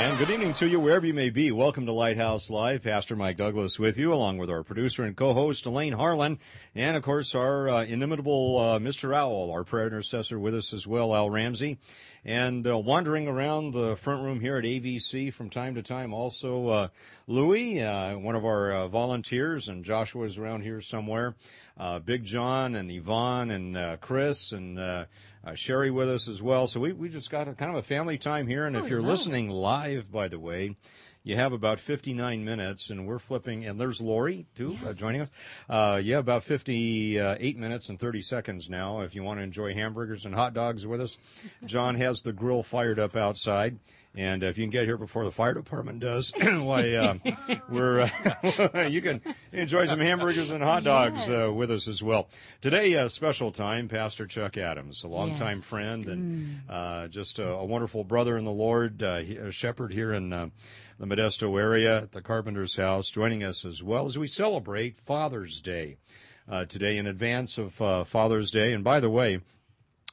And good evening to you wherever you may be. Welcome to Lighthouse Live. Pastor Mike Douglas with you, along with our producer and co-host Elaine Harlan, and of course our uh, inimitable uh, Mr. Owl, our prayer intercessor with us as well, Al Ramsey, and uh, wandering around the front room here at AVC from time to time. Also, uh, Louie, uh, one of our uh, volunteers, and Joshua is around here somewhere. Big John and Yvonne and Chris and Sherry with us as well. So we we just got a kind of a family time here. And Oh, if you're wow. listening live, by the way. You have about 59 minutes, and we're flipping, and there's Lori, too, uh, joining us. Uh, yeah, about 58 minutes and 30 seconds now. If you want to enjoy hamburgers and hot dogs with us, John has the grill fired up outside. And if you can get here before the fire department does, why, uh, we're, uh, you can enjoy some hamburgers and hot dogs uh, with us as well. Today, uh, special time, Pastor Chuck Adams, a longtime Yes. friend and uh, just a, a wonderful brother in the Lord, uh, he- a shepherd here in uh, the Modesto area at the Carpenter's house, joining us as well as we celebrate Father's Day uh, today in advance of uh, Father's Day. And by the way,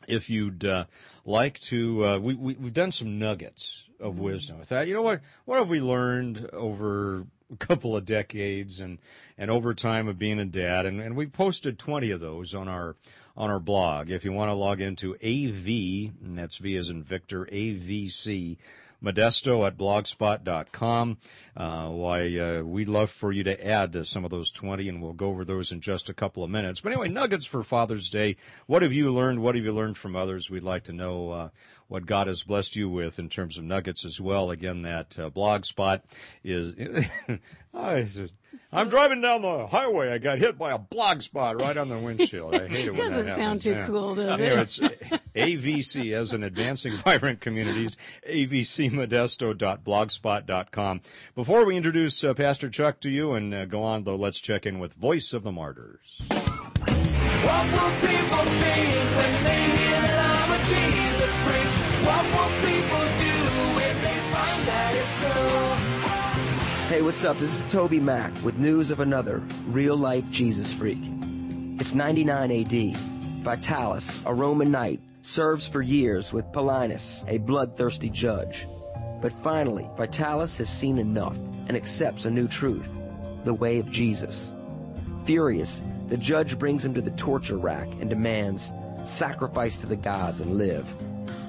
if you'd uh, like to, uh, we, we we've done some nuggets of wisdom. I thought, you know what? What have we learned over a couple of decades and and over time of being a dad? And and we've posted twenty of those on our on our blog. If you want to log into AV, and that's V as in Victor, AVC. Modesto at blogspot.com. Uh, why, uh, we'd love for you to add to some of those 20 and we'll go over those in just a couple of minutes. But anyway, nuggets for Father's Day. What have you learned? What have you learned from others? We'd like to know, uh, what God has blessed you with in terms of nuggets as well. Again, that, uh, blogspot is, Oh, I'm driving down the highway. I got hit by a blog spot right on the windshield. I hate it when that happens. Doesn't sound happens. too Yeah. cool, does Anyway, it? it's AVC as in Advancing Vibrant Communities, avcmodesto.blogspot.com. Before we introduce uh, Pastor Chuck to you and uh, go on, though, let's check in with Voice of the Martyrs. What will people think when they hear that I'm a Jesus Hey, what's up? This is TobyMac with news of another real life Jesus freak. It's 99 AD. Vitalis, a Roman knight, serves for years with Paulinus, a bloodthirsty judge. But finally, Vitalis has seen enough and accepts a new truth the way of Jesus. Furious, the judge brings him to the torture rack and demands, Sacrifice to the gods and live.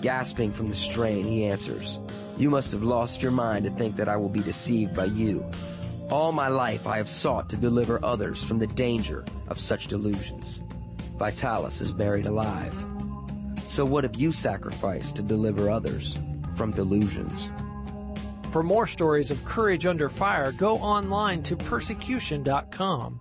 Gasping from the strain, he answers, You must have lost your mind to think that I will be deceived by you. All my life I have sought to deliver others from the danger of such delusions. Vitalis is buried alive. So what have you sacrificed to deliver others from delusions? For more stories of courage under fire, go online to persecution.com.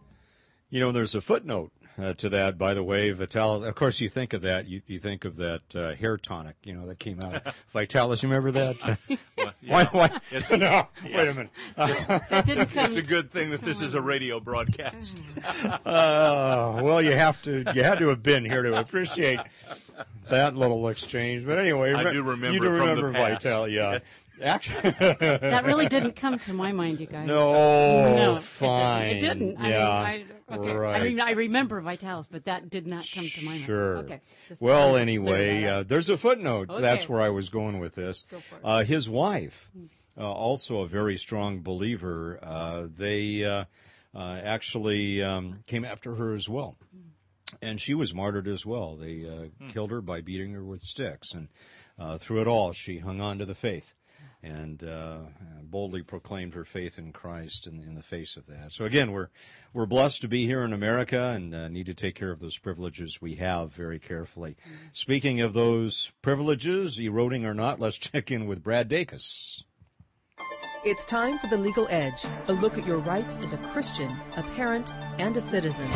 You know, there's a footnote uh, to that, by the way. Vitalis, of course, you think of that, you, you think of that uh, hair tonic, you know, that came out. Vitalis, you remember that? Why, why? no, wait a minute. That didn't. It's a good thing that this is a radio broadcast. Uh, well, you have to, you had to have been here to appreciate that little exchange. But anyway, I re- do remember you do it from the remember past. Vital, yeah. Actually, that really didn't come to my mind, you guys. no, No, it- fine. It didn't. Yeah, I mean, I, okay. right. I, mean, I remember Vitalis, but that did not come to my mind. Sure. Okay. Just Well, wanted to clear anyway, uh, there's a footnote. Okay. That's where I was going with this. Go for it. Uh, his wife, uh, also a very strong believer, uh, they uh, uh, actually um, came after her as well. And she was martyred as well. They uh, Hmm. killed her by beating her with sticks. And uh, through it all, she hung on to the faith. And uh, boldly proclaimed her faith in Christ in, in the face of that. So again, we're we're blessed to be here in America and uh, need to take care of those privileges we have very carefully. Speaking of those privileges, eroding or not, let's check in with Brad Dacus. It's time for The Legal Edge, a look at your rights as a Christian, a parent, and a citizen.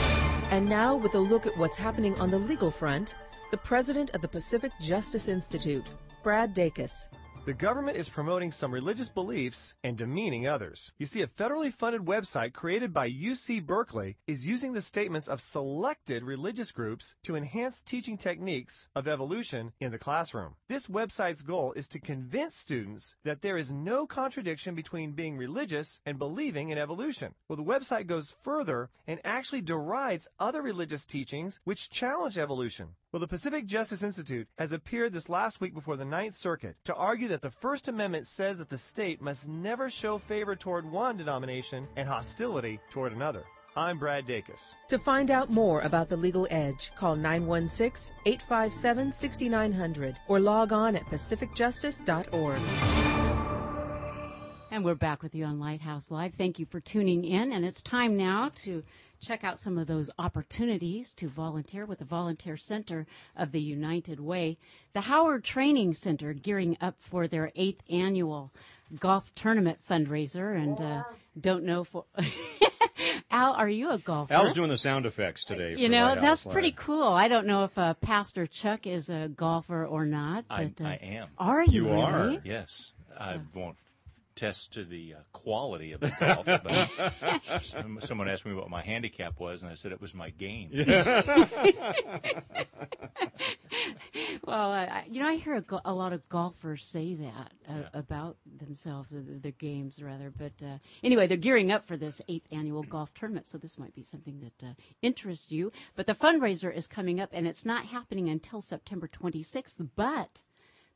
And now, with a look at what's happening on the legal front, the president of the Pacific Justice Institute, Brad Dacus. The government is promoting some religious beliefs and demeaning others. You see, a federally funded website created by UC Berkeley is using the statements of selected religious groups to enhance teaching techniques of evolution in the classroom. This website's goal is to convince students that there is no contradiction between being religious and believing in evolution. Well, the website goes further and actually derides other religious teachings which challenge evolution. Well, the Pacific Justice Institute has appeared this last week before the Ninth Circuit to argue that the First Amendment says that the state must never show favor toward one denomination and hostility toward another. I'm Brad Dacus. To find out more about the legal edge, call 916 857 6900 or log on at pacificjustice.org. And we're back with you on Lighthouse Live. Thank you for tuning in. And it's time now to check out some of those opportunities to volunteer with the Volunteer Center of the United Way. The Howard Training Center gearing up for their eighth annual golf tournament fundraiser. And uh, don't know for. Al, are you a golfer? Al's doing the sound effects today. You know, Lighthouse that's Live. pretty cool. I don't know if uh, Pastor Chuck is a golfer or not. I, But, uh, I am. Are you, You are. really? Yes. I won't test to the uh, quality of the golf, but some, someone asked me what my handicap was, and I said it was my game. Well, I, I- you know, I hear a, go- a lot of golfers say that uh, about themselves, uh, their games rather. But uh, anyway, they're gearing up for this eighth annual golf tournament, so this might be something that uh, interests you. But the fundraiser is coming up, and it's not happening until September 26th. But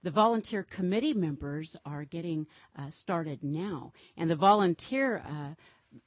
the volunteer committee members are getting uh, started now, and the volunteer. Uh,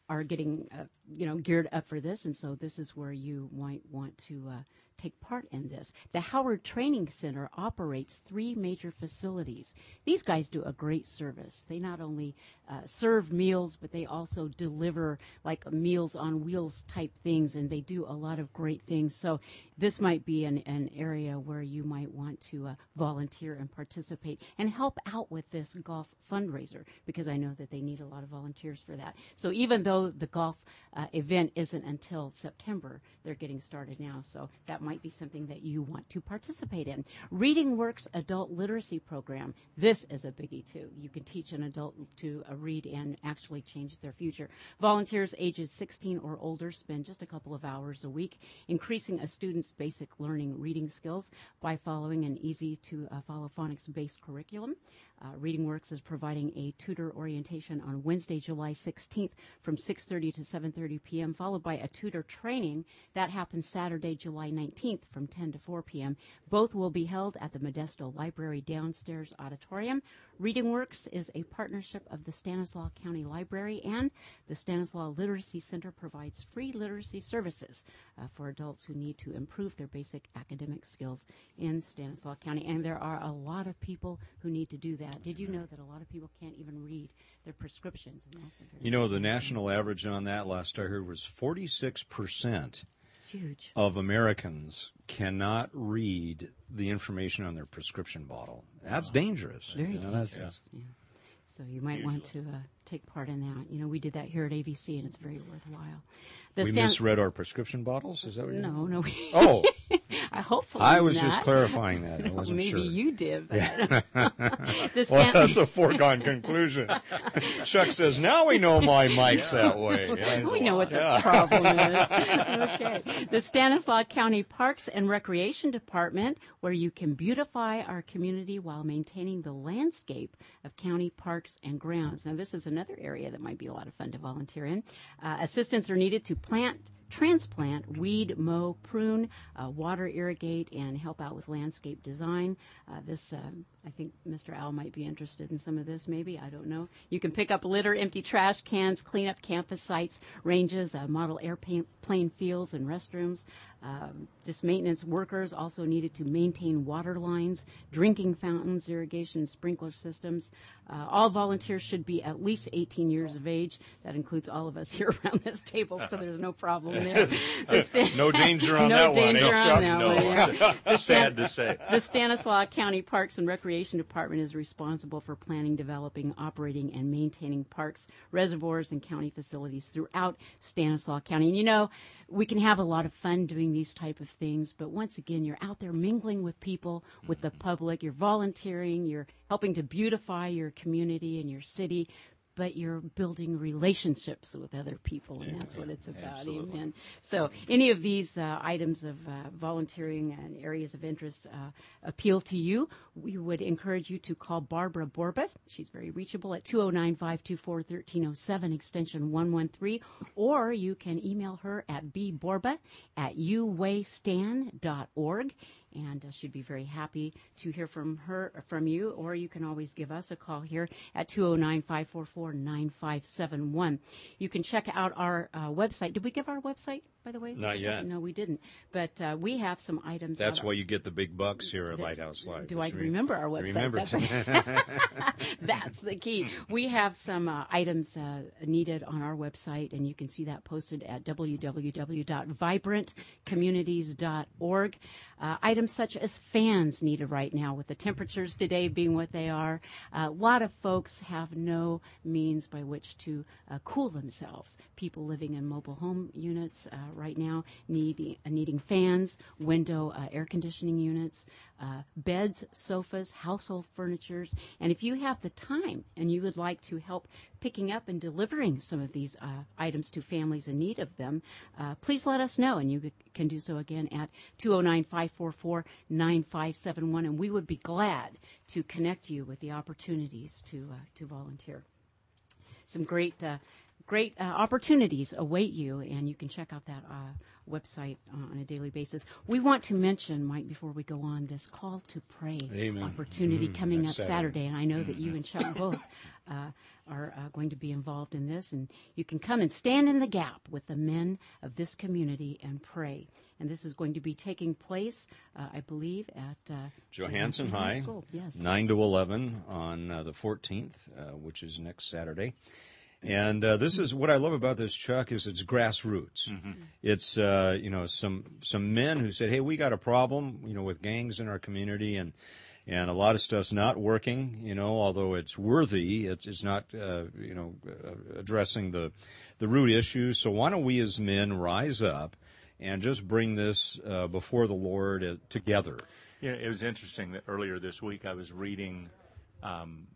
are getting, uh, you know, geared up for this, and so this is where you might want to uh, take part in this. The Howard Training Center operates three major facilities. These guys do a great service. They not only uh, serve meals, but they also deliver like meals on wheels type things, and they do a lot of great things. So this might be an, an area where you might want to uh, volunteer and participate and help out with this golf fundraiser because I know that they need a lot of volunteers for that. So even though the golf uh, event isn't until September, they're getting started now. So that might be something that you want to participate in. Reading Works Adult Literacy Program. This is a biggie too. You can teach an adult to uh, read and actually change their future. Volunteers ages 16 or older spend just a couple of hours a week increasing a student's basic learning reading skills by following an easy to uh, follow phonics based curriculum. Uh, Reading Works is providing a tutor orientation on Wednesday, July 16th from 6:30 to 7:30 p.m., followed by a tutor training that happens Saturday, July 19th from 10 to 4 p.m. Both will be held at the Modesto Library downstairs auditorium. Reading Works is a partnership of the Stanislaus County Library and the Stanislaus Literacy Center provides free literacy services uh, for adults who need to improve their basic academic skills in Stanislaus County. And there are a lot of people who need to do that. Did you know that a lot of people can't even read their prescriptions? And that's a very You know, the national average on that last I heard was 46% huge. of Americans cannot read the information on their prescription bottle. That's dangerous. Very You know, that's- dangerous. Yeah. So you might want to uh, take part in that. You know, we did that here at AVC, and it's very worthwhile. The We Stan- misread our prescription bottles? Is that what you No, no. Oh, I hopefully I was not. just clarifying that. I wasn't maybe sure. you did. The Well, that's a foregone conclusion. Chuck says, now we know my mic's that way. Yeah, we know what the Yeah. problem is. okay. The Stanislaus County Parks and Recreation Department, where you can beautify our community while maintaining the landscape of county parks and grounds. Now, this is another area that might be a lot of fun to volunteer in. Uh, assistants are needed to plant transplant, weed, mow, prune, uh, water, irrigate, and help out with landscape design. Uh, this, um, I think Mr. Al might be interested in some of this, maybe. I don't know. You can pick up litter, empty trash cans, clean up campus sites, ranges, uh, model airplane fields and restrooms. Um, just maintenance workers also needed to maintain water lines, drinking fountains, irrigation, sprinkler systems. Uh, all volunteers should be at least 18 years of age. That includes all of us here around this table, so there's no problem there. The No danger on no that one, danger on that No. one, yeah. The Sad Stan- to say. the Stanislaus County Parks and Recreation Department is responsible for planning, developing, operating, and maintaining parks, reservoirs, and county facilities throughout Stanislaus County. And you know, we can have a lot of fun doing these type of things, but once again, you're out there mingling with people, with the mm-hmm. public, you're volunteering, you're helping to beautify your community and your city. But you're building relationships with other people, and that's what it's about. absolutely. Amen. So, any of these uh, items of uh, volunteering and areas of interest uh, appeal to you, we would encourage you to call Barbara Borba. She's very reachable at 209 524 1307, extension 113, or you can email her at bborba at uwaystan.org. And uh, she'd be very happy to hear from her, from you, or you can always give us a call here at 209 544 9571. You can check out our uh, website. Did we give our website, by the way? Not yet. No, we didn't. But uh, we have some items. That's why you get the big bucks here at Lighthouse Live. do I re- remember our website? Remember. That's, That's the key. We have some uh, items uh, needed on our website, and you can see that posted at www.vibrantcommunities.org. Uh, items such as fans needed right now, with the temperatures today being what they are. a lot of folks have no means by which to uh, cool themselves. People living in mobile home units uh, right now need, uh, needing fans, window uh, air conditioning units, uh, beds, sofas, household furnitures. And if you have the time and you would like to help picking up and delivering some of these items to families in need of them, please let us know. And you can do so again at 209 544 9571. And we would be glad to connect you with the opportunities to, to volunteer some great uh, great uh, opportunities await you, and you can check out that uh, website uh, on a daily basis. We want to mention, Mike, before we go on, this call to pray Amen. opportunity coming up Saturday. Saturday. and I know that you and Chuck both uh, are uh, going to be involved in this, and you can come and stand in the gap with the men of this community and pray. And this is going to be taking place, uh, I believe, at uh, Johansen High, School. Yes. 9 to 11 on uh, the 14th, uh, which is next Saturday. And uh, this is what I love about this, Chuck, is it's grassroots. It's uh, you know some some men who said, "Hey, we got a problem, you know, with gangs in our community, and and a lot of stuff's not working. You know, although it's worthy, it's it's not uh, you know uh, addressing the the root issues. So why don't we as men rise up and just bring this uh, before the Lord uh, together? You know, it was interesting that earlier this week I was reading um,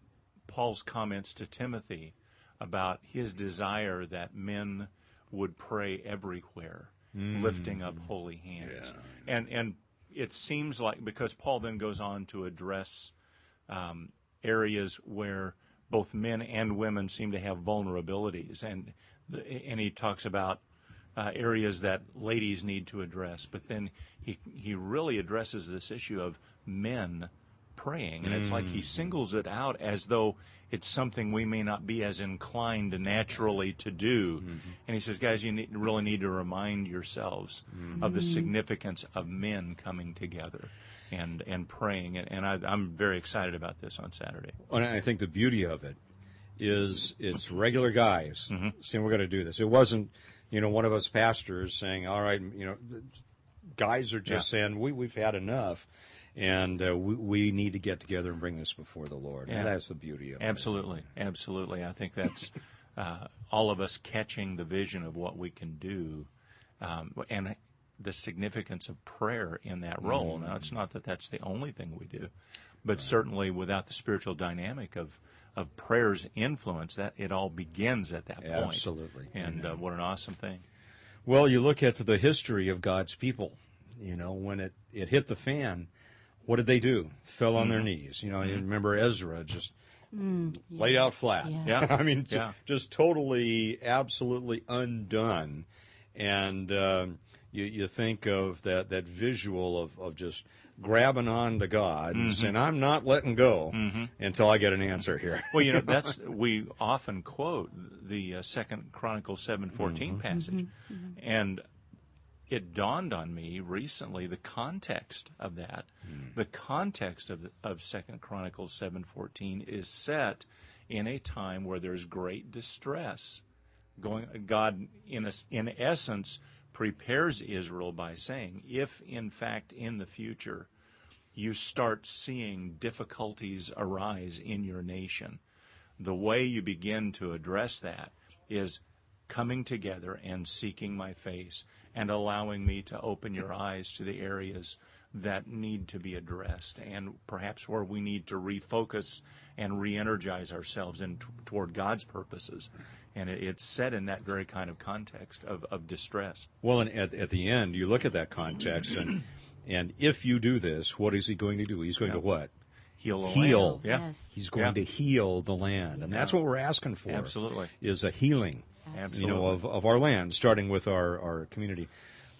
Paul's comments to Timothy about his desire that men would pray everywhere, lifting up holy hands. And and it seems like because Paul then goes on to address um, areas where both men and women seem to have vulnerabilities, and the, and he talks about uh, areas that ladies need to address. But then he he really addresses this issue of men praying, and it's like he mm. singles it out as though it's something we may not be as inclined naturally to do. Mm-hmm. And he says, guys, you need, really need to remind yourselves mm-hmm. of the significance of men coming together. And, and praying, and, and I, I'm very excited about this on Saturday. And I think the beauty of it is it's regular guys Mm-hmm. saying we're going to do this. It wasn't, you know, one of us pastors saying, "All right, you know, guys are just saying we we've had enough." And uh, we, we need to get together and bring this before the Lord. Yeah. And that's the beauty of it. Absolutely, absolutely. I think that's uh, all of us catching the vision of what we can do, um, and the significance of prayer in that role. Now, it's not that that's the only thing we do, but certainly without the spiritual dynamic of of prayer's influence, that it all begins at that point. Absolutely. and uh, what an awesome thing. Well, you look at the history of God's people. You know, when it, it hit the fan, what did they do? Fell on Mm-hmm. their knees. You know, you remember Ezra just laid out flat. Yeah. Yeah. I mean, j- Yeah. just totally, absolutely undone. And um, you, you think of that, that visual of, of just grabbing on to God Mm-hmm. and saying, I'm not letting go until I get an answer here. Well, you know, that's we often quote the uh, Second Chronicles seven Mm-hmm. passage, and it dawned on me recently the context of that. Hmm. The context of of Second Chronicles seven fourteen is set in a time where there's great distress. Going, God, in a, in essence, prepares Israel by saying, if in fact in the future you start seeing difficulties arise in your nation, the way you begin to address that is coming together and seeking my face and allowing me to open your eyes to the areas that need to be addressed and perhaps where we need to refocus and re-energize ourselves in t- toward God's purposes. And it, it's set in that very kind of context of, of distress. Well, and at, at the end, you look at that context, and and if you do this, what is he going to do? He's going to what? Heal the Heal. land. Yeah. Yes. He's going Yeah. to heal the land, and that's what we're asking for. Absolutely. is a healing. Absolutely. You know, of, of our land, starting with our, our community.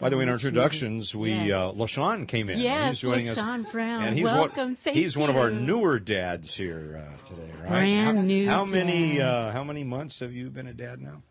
By the way, in our introductions, we Yes. uh, Lashonne came in. Yes, he's joining Lashonne us, Brown. and he's Welcome. One, Thank he's one of our newer dads here uh, today, right? Brand how, new How many uh, how many months have you been a dad now?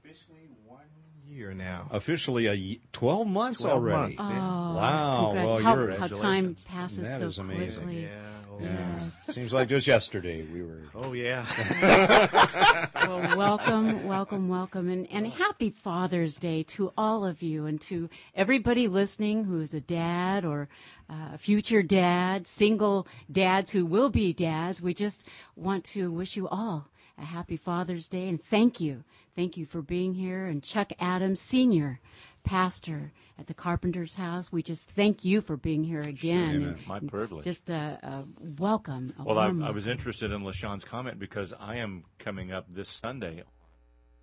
Officially one year now. Officially, a y- twelve months 12 already. months, Oh. Wow, well, how, you're- how time passes That so is amazing. quickly. Yeah. Oh, Yeah. Yes. Seems like just yesterday we were. Oh yeah. Well, welcome, welcome, welcome, and, and happy Father's Day to all of you and to everybody listening who is a dad or uh, a future dad, single dads who will be dads. We just want to wish you all a happy Father's Day and thank you. Thank you for being here. And Chuck Adams, Senior, pastor at the Carpenter's House, we just thank you for being here again. Amen. My privilege. Just a, a welcome. A Well, I, I was interested in Lashonne's comment because I am coming up this Sunday,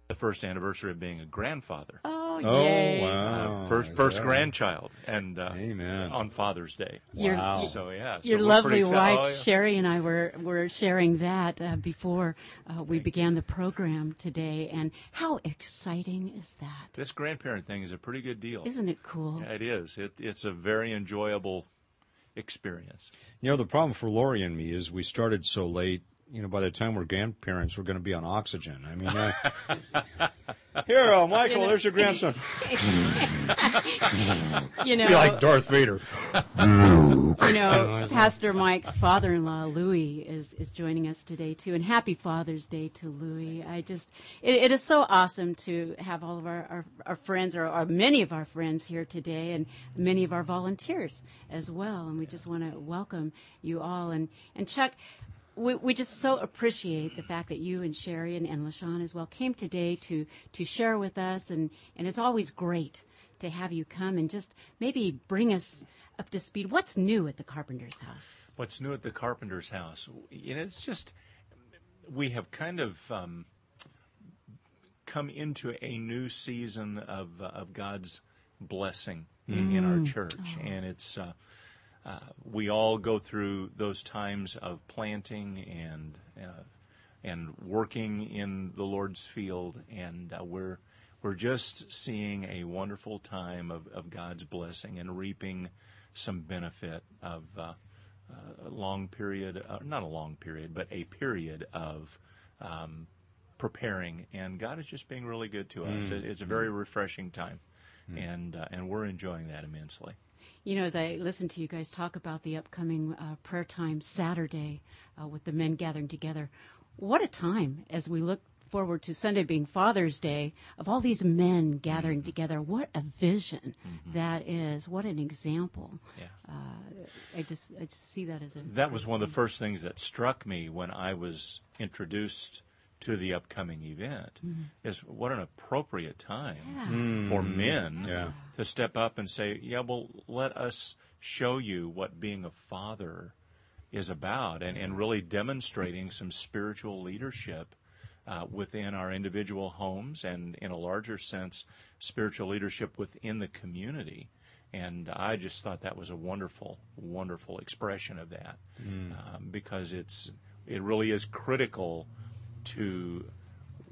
the first anniversary of being a grandfather. Oh, Oh yay. wow! Uh, first first that- grandchild, and uh, Amen. on Father's Day. Your- Wow. So yeah, so Your we're lovely wife oh, yeah. Sherry and I were were sharing that uh, before uh, we began the program today, and how exciting is that? This grandparent thing is a pretty good deal. Isn't it cool? Yeah, it is. It, it's a very enjoyable experience. You know, the problem for Lori and me is we started so late. You know, by the time we're grandparents, we're going to be on oxygen. I mean, uh, here, oh, Michael, there's your grandson. You know, Be like Darth Vader. you know, Pastor Mike's father-in-law Louis is is joining us today too, and happy Father's Day to Louis. I just, it, it is so awesome to have all of our our, our friends, or, or many of our friends here today, and many of our volunteers as well. And we just want to welcome you all. And and Chuck, we, we just so appreciate the fact that you and Sherry and, and Lashonne as well came today to to share with us, and and it's always great to have you come and just maybe bring us up to speed. What's new at the Carpenter's house? What's new at the Carpenter's house? You know, it's just we have kind of um, come into a new season of uh, of God's blessing in, in our church, and it's uh, uh, we all go through those times of planting and uh, and working in the Lord's field, and uh, we're we're just seeing a wonderful time of, of God's blessing and reaping some benefit of uh, a long period, uh, not a long period, but a period of um, preparing, and God is just being really good to us. It, it's a very refreshing time, and uh, and we're enjoying that immensely. You know, as I listen to you guys talk about the upcoming uh, prayer time Saturday uh, with the men gathering together, what a time as we look forward to Sunday being Father's Day of all these men gathering together. What a vision that is! What an example! Yeah. Uh, I just I just see that as a That was one of the first things that struck me when I was introduced to the upcoming event is what an appropriate time for men Yeah. to step up and say, "Yeah, well, let us show you what being a father is about," and, and really demonstrating some spiritual leadership uh, within our individual homes and, in a larger sense, spiritual leadership within the community. And I just thought that was a wonderful, wonderful expression of that, um, because it's it really is critical to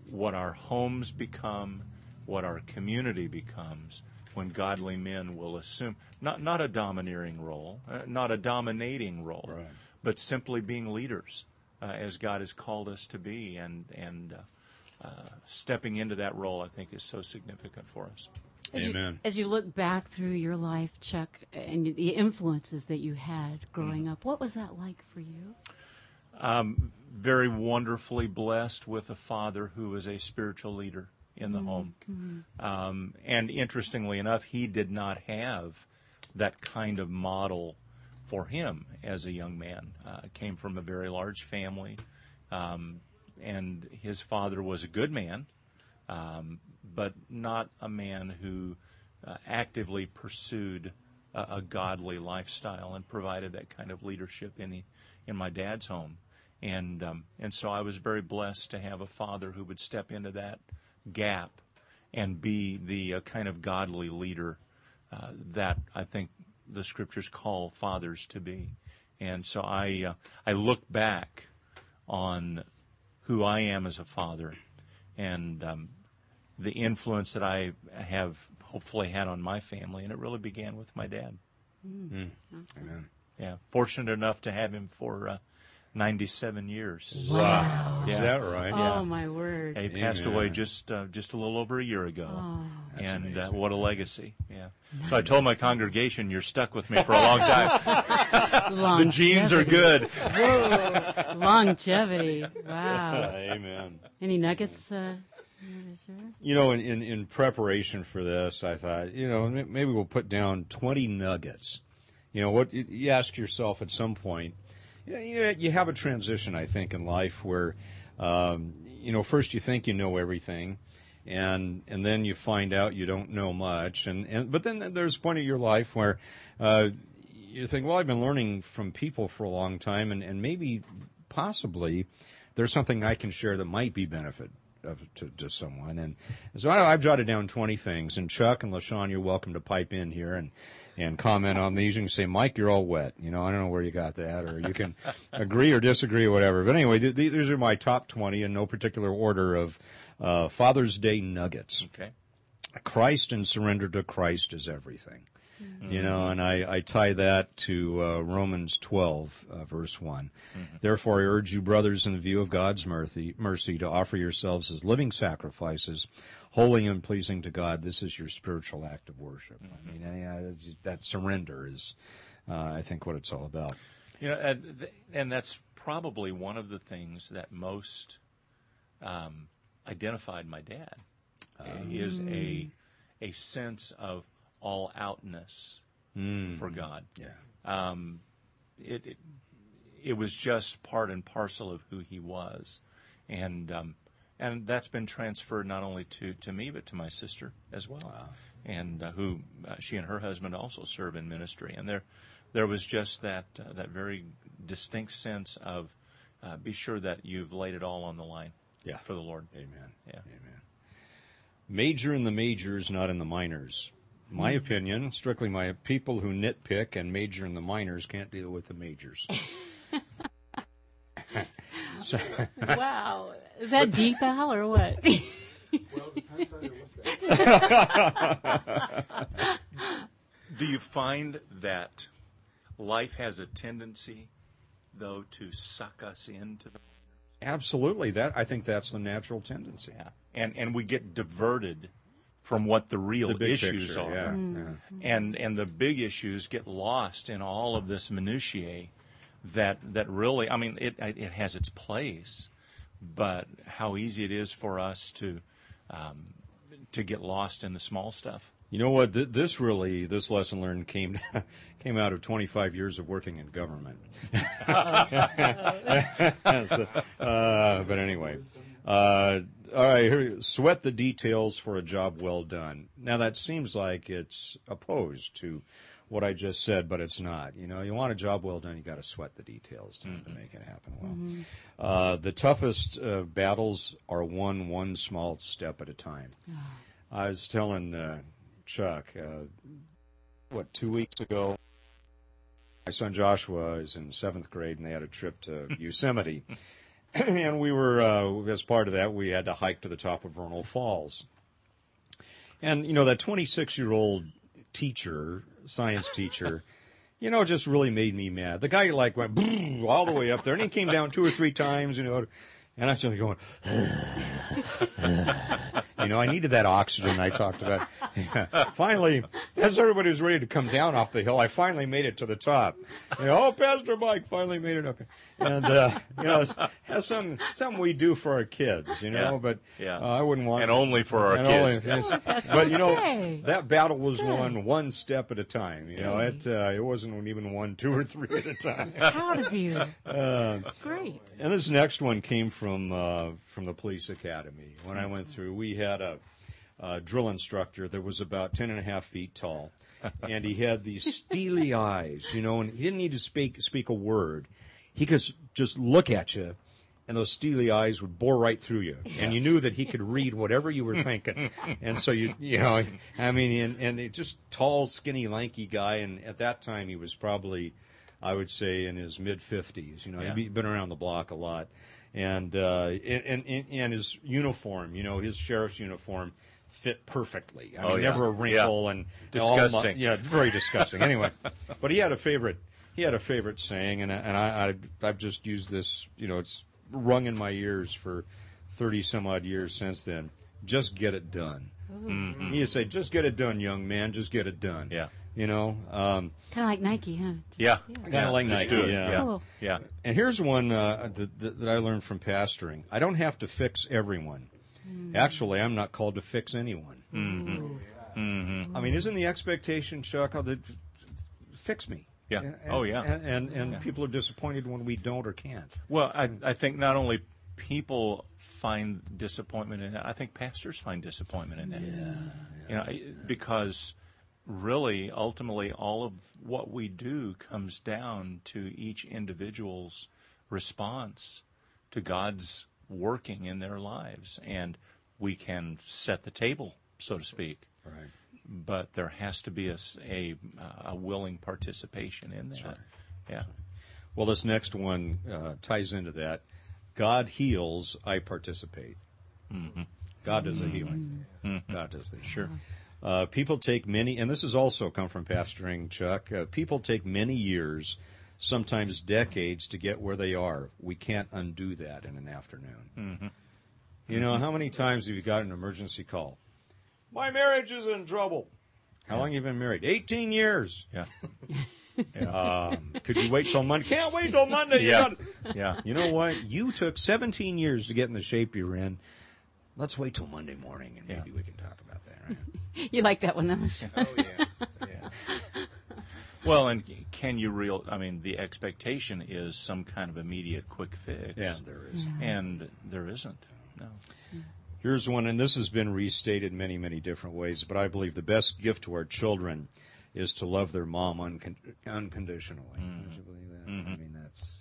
what our homes become, what our community becomes, when godly men will assume not not a domineering role, uh, not a dominating role, Right. but simply being leaders, uh, as God has called us to be, and and uh, uh, stepping into that role, I think, is so significant for us. As you- Amen. as you look back through your life, Chuck, and the influences that you had growing Mm. up, what was that like for you? Um, very wonderfully blessed with a father who was a spiritual leader in the home. Um, and interestingly enough, he did not have that kind of model for him as a young man. Uh, came from a very large family, um, and his father was a good man, um, but not a man who uh, actively pursued a, a godly lifestyle and provided that kind of leadership in in my dad's home. And um, and so I was very blessed to have a father who would step into that gap and be the uh, kind of godly leader uh, that I think the scriptures call fathers to be. And so I uh, I look back on who I am as a father and um, the influence that I have hopefully had on my family, and it really began with my dad. Amen. Yeah, fortunate enough to have him for uh, 97 years. Wow. Is Yeah. that right? Oh, my word. He passed Amen. away just uh, just a little over a year ago, Oh. That's and uh, what a legacy! Yeah. So I told my congregation, "You're stuck with me for a long time. the genes are good." Whoa. Longevity. Wow. Amen. Any nuggets? Uh, you wanna share? You know, in, in, in preparation for this, I thought, you know, maybe we'll put down 20 nuggets. You know, what you- you ask yourself at some point, you know, you have a transition, I think, in life where, um, you know, first you think you know everything, and and then you find out you don't know much, and, and but then there's a point in your life where uh, you think, well, I've been learning from people for a long time, and, and maybe, possibly, there's something I can share that might be benefit of, to, to someone. And so I, I've jotted down 20 things. And Chuck and Lashonne, you're welcome to pipe in here and, and comment on these. You can say, Mike, you're all wet. You know, I don't know where you got that, or you can agree or disagree or whatever. But anyway, th- th- these are my top 20 in no particular order of uh, Father's Day nuggets. Okay. Christ and surrender to Christ is everything. You know, and I, I tie that to uh, Romans 12, uh, verse one. Therefore, I urge you, brothers, in the view of God's mercy, mercy, to offer yourselves as living sacrifices, holy and pleasing to God. This is your spiritual act of worship. I mean, I, I, that surrender is, uh, I think, what it's all about. You know, and, and that's probably one of the things that most um, identified my dad. Is a a sense of all outness for God. Yeah. Um, it, it it was just part and parcel of who he was, and um, and that's been transferred not only to, to me but to my sister as well, and uh, who uh, she and her husband also serve in ministry, and there there was just that uh, that very distinct sense of uh, be sure that you've laid it all on the line, Yeah. for the Lord. Amen. Yeah. Amen. Major in the majors, not in the minors. My opinion, strictly my people who nitpick and major in the minors can't deal with the majors. So- Wow. Is that deep, Al, or what? Do you find that life has a tendency, though, to suck us into the Absolutely, that I think that's the natural tendency. yeah, and and we get diverted from what the real The issues picture, are, yeah, Mm. yeah. and and the big issues get lost in all of this minutiae that that really, I mean, it it has its place, but how easy it is for us to um, to get lost in the small stuff. You know what? Th- this really, this lesson learned came came out of 25 years of working in government. So, uh, but anyway, uh, all right. Here, sweat the details for a job well done. Now that seems like it's opposed to what I just said, but it's not. You know, you want a job well done, you got to sweat the details to, to make it happen well. Uh, the toughest uh, battles are won one small step at a time. I was telling uh, Chuck, uh, what, two weeks ago, my son Joshua is in seventh grade and they had a trip to Yosemite. and we were, uh, as part of that, we had to hike to the top of Vernal Falls. And, you know, that 26 year old teacher, science teacher, you know, just really made me mad. The guy like went all the way up there and he came down two or three times, you know, and I was just going, You know, I needed that oxygen I talked about. finally, as everybody was ready to come down off the hill, I finally made it to the top. You know, oh, Pastor Mike finally made it up. here. And, uh, you know, it's, that's some, something we do for our kids, you know, Yeah. but Yeah. uh, I wouldn't want And only for our kids. only- That's but you know, okay. that battle was won one step at a time. You know, it uh, it wasn't even one, two, or three at a time. Proud of you. Uh, Great. and this next one came from uh, from the police academy. When I went through, we had a, a drill instructor that was about ten and a half feet tall, and he had these steely eyes, you know, and he didn't need to speak speak a word. He could just look at you, and those steely eyes would bore right through you, and you knew that he could read whatever you were thinking. and so you you know, I mean, and and it just tall, skinny, lanky guy, and at that time he was probably. I would say in his mid fifties. You know, Yeah. he'd been around the block a lot, and uh, and, and and his uniform, you know, his sheriff's uniform fit perfectly. I Oh, mean, yeah. never a wrinkle and Disgusting. all mu- yeah, very disgusting. Anyway, but he had a favorite. He had a favorite saying, and and I, I I've just used this. You know, it's rung in my ears for thirty some odd years since then. Just get it done. Mm-hmm. He would say, "Just get it done, young man. Just get it done." Yeah. You know, um, Kind of like Nike, huh? Yeah. Kinda like Just Nike, do it. yeah. Yeah. Cool. Yeah. And here's one uh, that, that, that I learned from pastoring. I don't have to fix everyone. Actually, I'm not called to fix anyone. Mm-hmm. I mean, isn't the expectation, Chuck, of the fix me? Yeah. And, Oh, yeah. And and, and people are disappointed when we don't or can't. Well, I, I think not only people find disappointment in that, I think pastors find disappointment in that. Yeah. You know, I- because really, ultimately, all of what we do comes down to each individual's response to God's working in their lives. And we can set the table, so to speak. Right. But there has to be a, a, a willing participation in that. Yeah. Well, this next one uh, ties into that. God heals, I participate. God does the healing. God does the healing. Sure. Uh, people take many, and this has also come from pastoring, Chuck. Uh, people take many years, sometimes decades, to get where they are. We can't undo that in an afternoon. You know, how many times have you got an emergency call? My marriage is in trouble. How long have you been married? 18 years. Yeah. Um, could you wait till Monday? Can't wait till Monday. You Yeah. got- Yeah. you know what? You took 17 years to get in the shape you're in. Let's wait till Monday morning and maybe Yeah. we can talk about that, right? You like that one, huh? Oh yeah, yeah. Well, and can you real? I mean, the expectation is some kind of immediate quick fix. yeah, there is. And there isn't. No. Mm-hmm. Here's one, and this has been restated many, many different ways, but I believe the best gift to our children is to love their mom uncon- unconditionally. Mm-hmm. Would you believe that? I mm-hmm. mean, that's.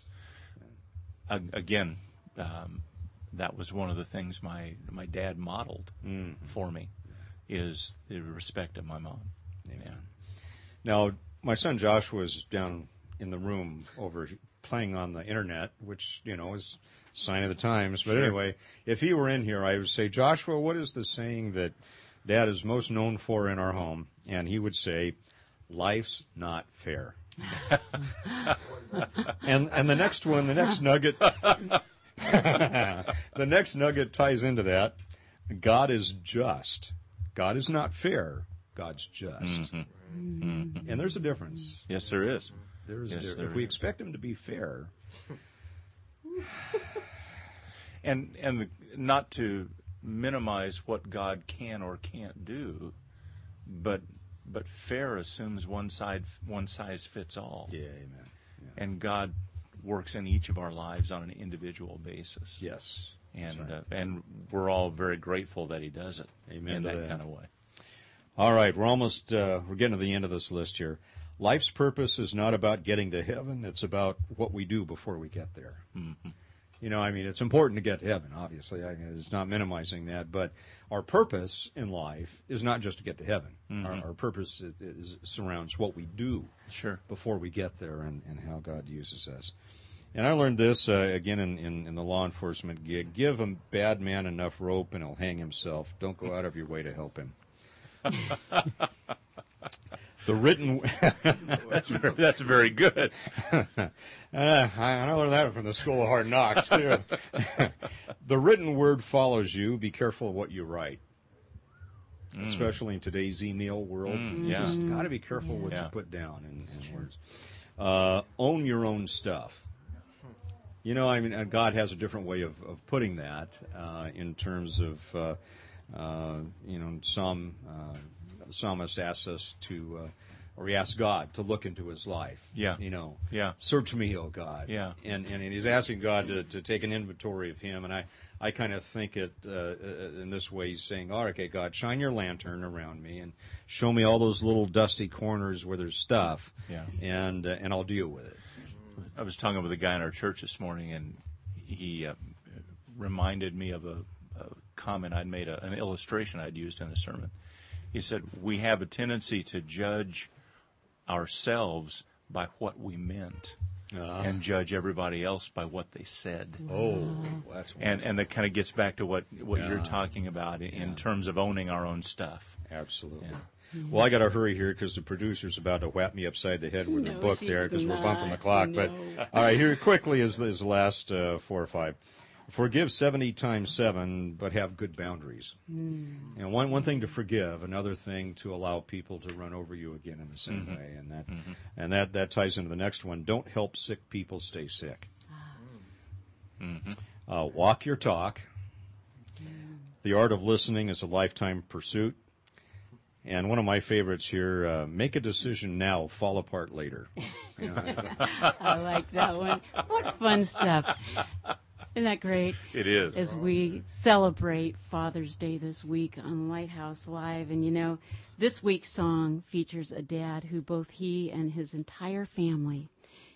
A- Again, um, that was one of the things my my dad modeled mm-hmm. for me, is the respect of my mom. Yeah. Now, my son Joshua was down in the room over playing on the internet, which, you know, is sign of the times. But anyway, if he were in here, I would say, Joshua, what is the saying that dad is most known for in our home? And he would say, life's not fair. and and the next one, the next nugget, the next nugget ties into that. God is just. God is not fair. God's just. Mm-hmm. Mm-hmm. And there's a difference. Yes, there is. There is a Yes, difference. there If we is. expect him to be fair, and and the, not to minimize what God can or can't do, but but fair assumes one side one size fits all. yeah, amen. And God works in each of our lives on an individual basis. Yes. And right. uh, and we're all very grateful that He does it Amen in that, that. kind of way. All right, we're almost uh, we're getting to the end of this list here. Life's purpose is not about getting to heaven; it's about what we do before we get there. You know, I mean, it's important to get to heaven. Obviously, I mean, it's not minimizing that, but our purpose in life is not just to get to heaven. Our, our purpose is, is, surrounds what we do Sure. before we get there and, and how God uses us. And I learned this uh, again in, in, in the law enforcement gig. Give a bad man enough rope and he'll hang himself. Don't go out of your way to help him. the written. That's very, that's very good. And I, I learned that from the School of Hard Knocks too. the written word follows you. Be careful of what you write. especially in today's email world. Mm, you yeah. just got to be careful what Yeah. you put down in, in words. Uh, own your own stuff. You know, I mean, uh, God has a different way of, of putting that uh, in terms of, uh, uh, you know, some uh, psalmist asks us to, uh, or he asks God to look into his life. Yeah. You know, Yeah. search me, O God. Yeah. And, and, and he's asking God to, to take an inventory of him. And I, I kind of think it uh, uh, in this way. He's saying, all right, okay, God, shine your lantern around me and show me all those little dusty corners where there's stuff. Yeah. And, uh, and I'll deal with it. I was talking with a guy in our church this morning, and he uh, reminded me of a, a comment I'd made, a, an illustration I'd used in a sermon. He said, We have a tendency to judge ourselves by what we meant Uh, and judge everybody else by what they said. oh, that's And, and that kind of gets back to what, what Yeah. you're talking about in, in terms of owning our own stuff. Absolutely. Well, I got to hurry here because the producer's about to whap me upside the head with No, the book there because we're bumping the not. clock. But No. all right, here quickly is, is the last uh, four or five. Forgive seventy times seven, but have good boundaries. Hmm. You know, one one thing to forgive, another thing to allow people to run over you again in the same way, and that and that that ties into the next one. Don't help sick people stay sick. Uh, walk your talk. The art of listening is a lifetime pursuit. And one of my favorites here: uh, make a decision now, fall apart later. You know, I like that one. What fun stuff. Isn't that great? It is. As we celebrate Father's Day this week on Lighthouse Live. And you know, this week's song features a dad who both he and his entire family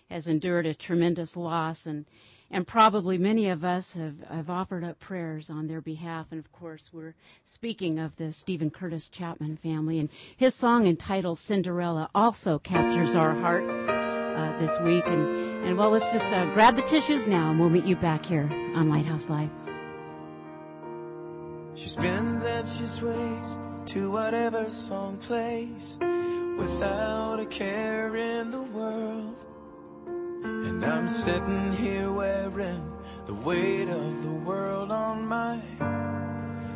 has endured a tremendous loss and and probably many of us have, have offered up prayers on their behalf. And of course, we're speaking of the Steven Curtis Chapman family. And his song entitled Cinderella also captures our hearts uh, this week. And, and well, let's just uh, grab the tissues now and we'll meet you back here on Lighthouse Live. She spins and she sways to whatever song plays without a care in the world. And I'm sitting here wearing the weight of the world on my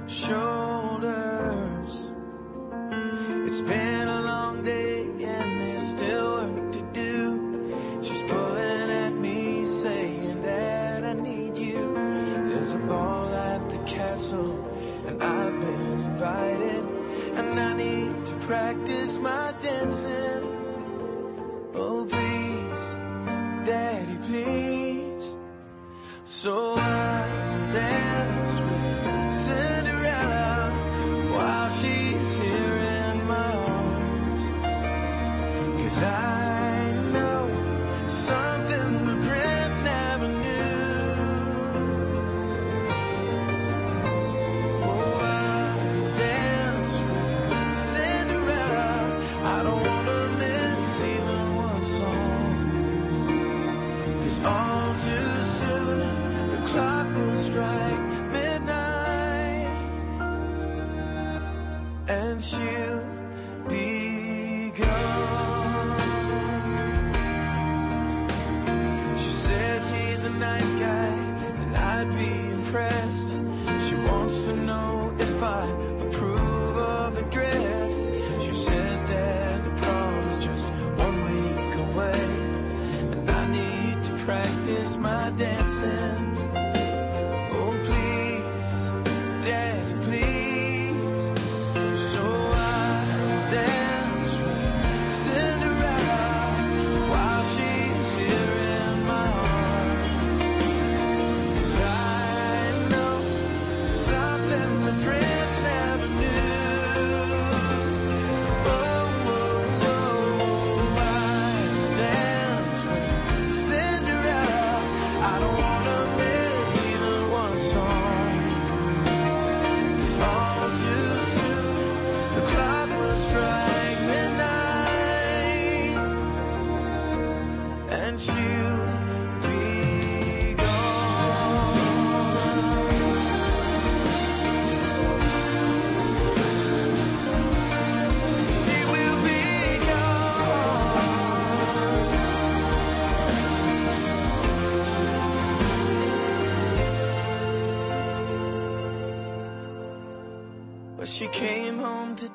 shoulders. It's been a long day practice my dancing. Oh, please, Daddy, please. So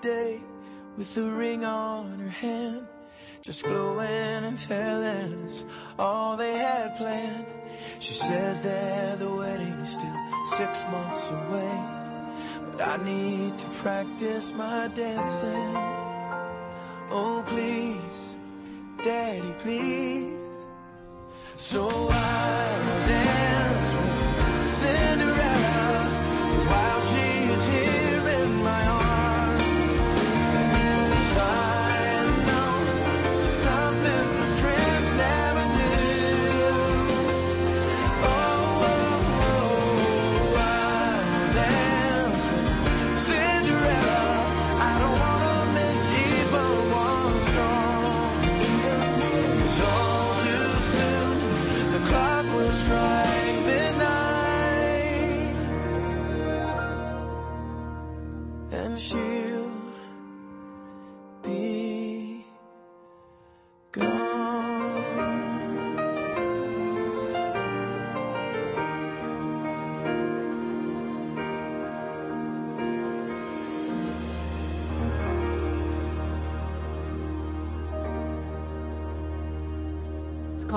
today with a ring on her hand, just glowing and telling us all they had planned. She says that the wedding's still six months away, but I need to practice my dancing. Oh, please, Daddy, please. So I will dance with Cinderella while she is here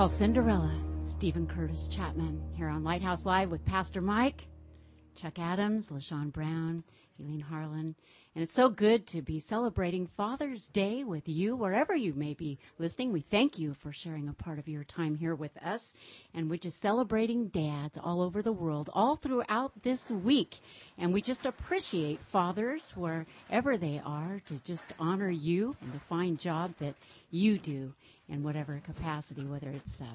Called Cinderella. Steven Curtis Chapman here on Lighthouse Live with Pastor Mike, Chuck Adams, Lashonne Brown, Eileen Harlan. And it's so good to be celebrating Father's Day with you, wherever you may be listening. We thank you for sharing a part of your time here with us. And we're just celebrating dads all over the world, all throughout this week. And we just appreciate fathers wherever they are to just honor you and the fine job that you do in whatever capacity, whether it's uh,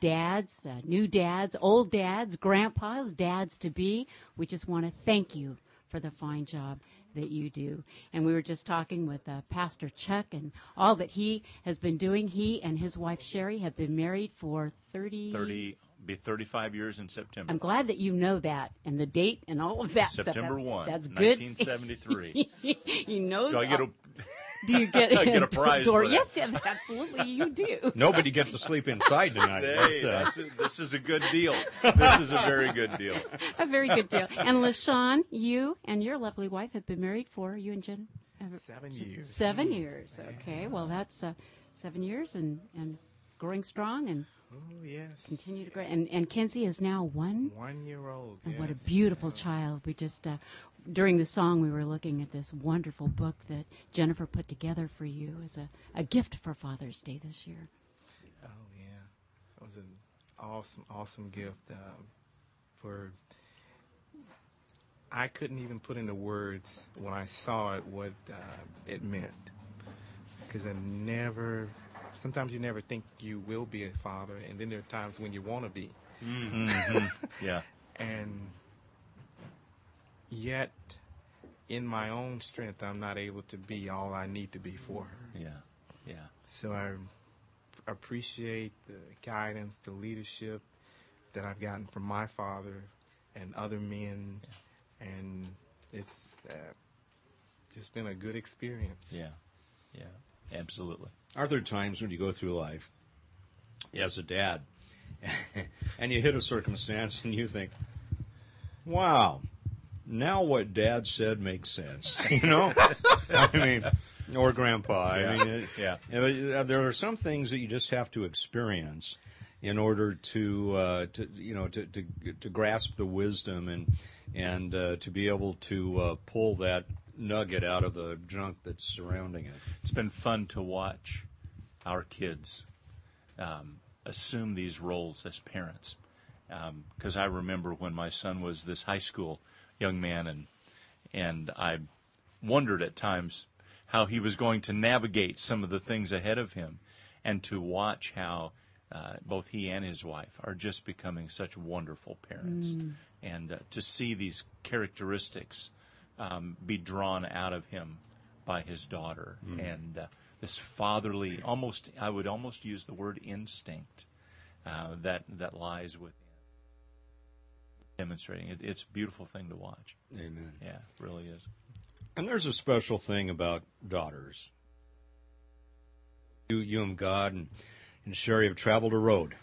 dads, uh, new dads, old dads, grandpas, dads to be. We just want to thank you for the fine job that you do. And we were just talking with uh, Pastor Chuck and all that he has been doing. He and his wife Sherry have been married for 30. 30, be 35 years in September. I'm glad that you know that and the date and all of that September stuff. 1, That's, that's good. 1973. he knows. Do I get a, do you get, get a prize Door, for that. yes, absolutely, you do. Nobody gets to sleep inside tonight. Hey, That's, uh, that's a- this is a good deal. This is a very good deal. A very good deal. And Lashonne, you and your lovely wife have been married for you and Jen Seven years. seven years. Okay, well that's uh, seven years and and growing strong and Oh, yes. continue to grow. And and Kenzie is now one. One year old. And what a yes. beautiful child. We just, uh, during the song, we were looking at this wonderful book that Jennifer put together for you as a, a gift for Father's Day this year. Oh yeah, it was an awesome, awesome gift. Um, for I couldn't even put into words when I saw it what uh, it meant because I never. Sometimes you never think you will be a father, and then there are times when you want to be, Yeah. and yet in my own strength, I'm not able to be all I need to be for her. Yeah. Yeah. So I appreciate the guidance, the leadership that I've gotten from my father and other men, and it's uh, just been a good experience. Yeah. Yeah. Absolutely. Are there times when you go through life as a dad and you hit a circumstance and you think, wow, now what dad said makes sense? You know? I mean, or grandpa. I mean, it, Yeah. know, there are some things that you just have to experience in order to, uh, to you know, to, to, to grasp the wisdom and, and uh, to be able to uh, pull that nugget out of the junk that's surrounding it. It's been fun to watch our kids um, assume these roles as parents. Because I remember when my son was this high school young man, and and I wondered at times how he was going to navigate some of the things ahead of him, and to watch how uh, both he and his wife are just becoming such wonderful parents, and uh, to see these characteristics um, be drawn out of him by his daughter, and uh, this fatherly, almost I would almost use the word instinct uh, that that lies with demonstrating it. It's a beautiful thing to watch. Amen. Yeah, it really is. And there's a special thing about daughters. You, you and God and, and Sherry have traveled a road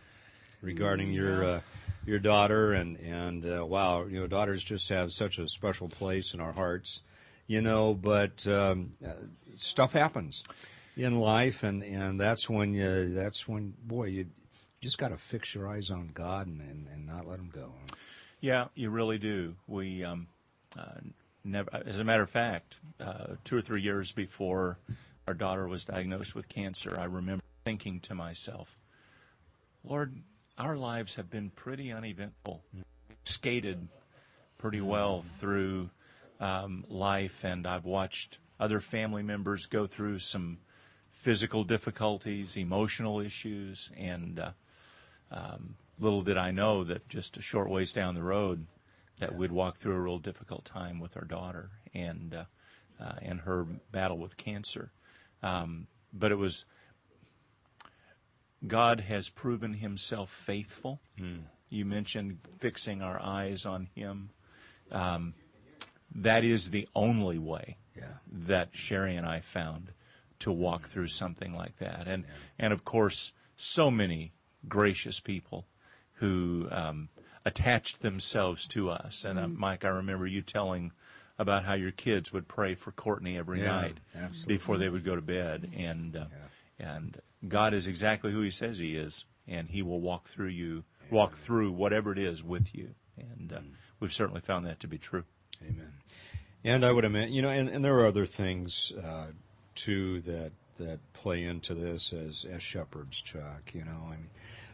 regarding your uh, your daughter, and and uh, wow, you know, daughters just have such a special place in our hearts. you know, but um, uh, stuff happens in life, and, and that's when you, that's when, boy, you just got to fix your eyes on God and, and, and not let them go. Yeah, you really do. We um, uh, never, as a matter of fact, uh, two or three years before our daughter was diagnosed with cancer, I remember thinking to myself, Lord, our lives have been pretty uneventful. Skated pretty well through um, life, and I've watched other family members go through some physical difficulties, emotional issues, and uh, um, little did I know that just a short ways down the road that we'd walk through a real difficult time with our daughter and uh, uh, and her battle with cancer. Um, but it was God has proven Himself faithful. You mentioned fixing our eyes on Him. Um, that is the only way Yeah. that Sherry and I found to walk through something like that. And and of course, so many gracious people who um, attached themselves to us. And uh, Mike, I remember you telling about how your kids would pray for Courtney every Yeah, night absolutely. before they would go to bed. And uh, and God is exactly who He says He is, and He will walk through you, walk through whatever it is with you. And uh, we've certainly found that to be true. Amen. And I would imagine, you know, and, and there are other things uh, too that that play into this as as shepherds, Chuck. You know, I mean,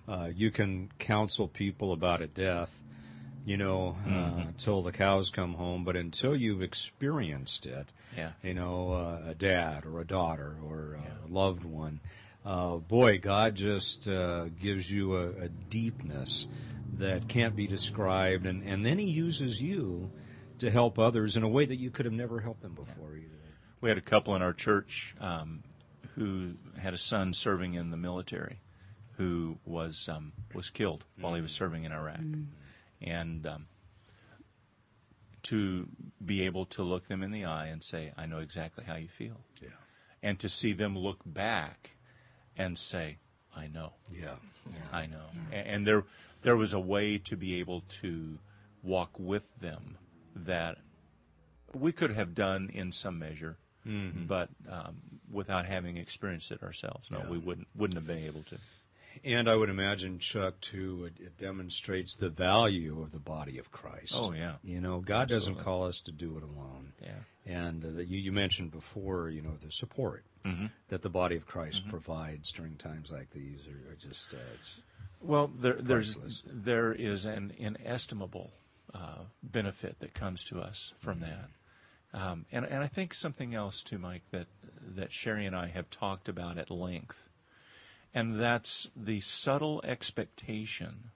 uh, you can counsel people about a death, you know, uh, until the cows come home, but until you've experienced it, Yeah. you know, uh, a dad or a daughter or a loved one, uh, boy, God just uh, gives you a, a deepness that can't be described, and, and then He uses you to help others in a way that you could have never helped them before either. We had a couple in our church um, who had a son serving in the military, who was um, was killed while he was serving in Iraq, and um, to be able to look them in the eye and say, "I know exactly how you feel," Yeah. and to see them look back and say, "I know." Yeah. I know. A- And there, there was a way to be able to walk with them that we could have done in some measure, but um, without having experienced it ourselves, no, we wouldn't wouldn't have been able to. And I would imagine, Chuck, too, it, it demonstrates the value of the body of Christ. Oh, yeah. You know, God doesn't call us to do it alone. Yeah. And uh, you, you mentioned before, you know, the support Mm-hmm. that the body of Christ provides during times like these are, are just, uh, it's, Well, there, there's Priceless. there is an inestimable uh, benefit that comes to us from that, um, and and I think something else too, Mike, that that Sherry and I have talked about at length, and that's the subtle expectation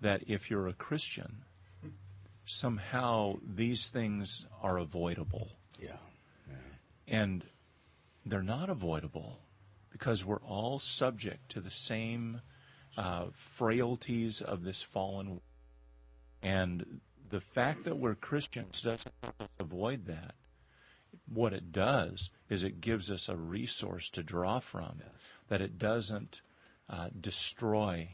that if you're a Christian, somehow these things are avoidable. yeah. And they're not avoidable because we're all subject to the same uh, frailties of this fallen world. And the fact that we're Christians doesn't help us avoid that. What it does is it gives us a resource to draw from, that it doesn't uh, destroy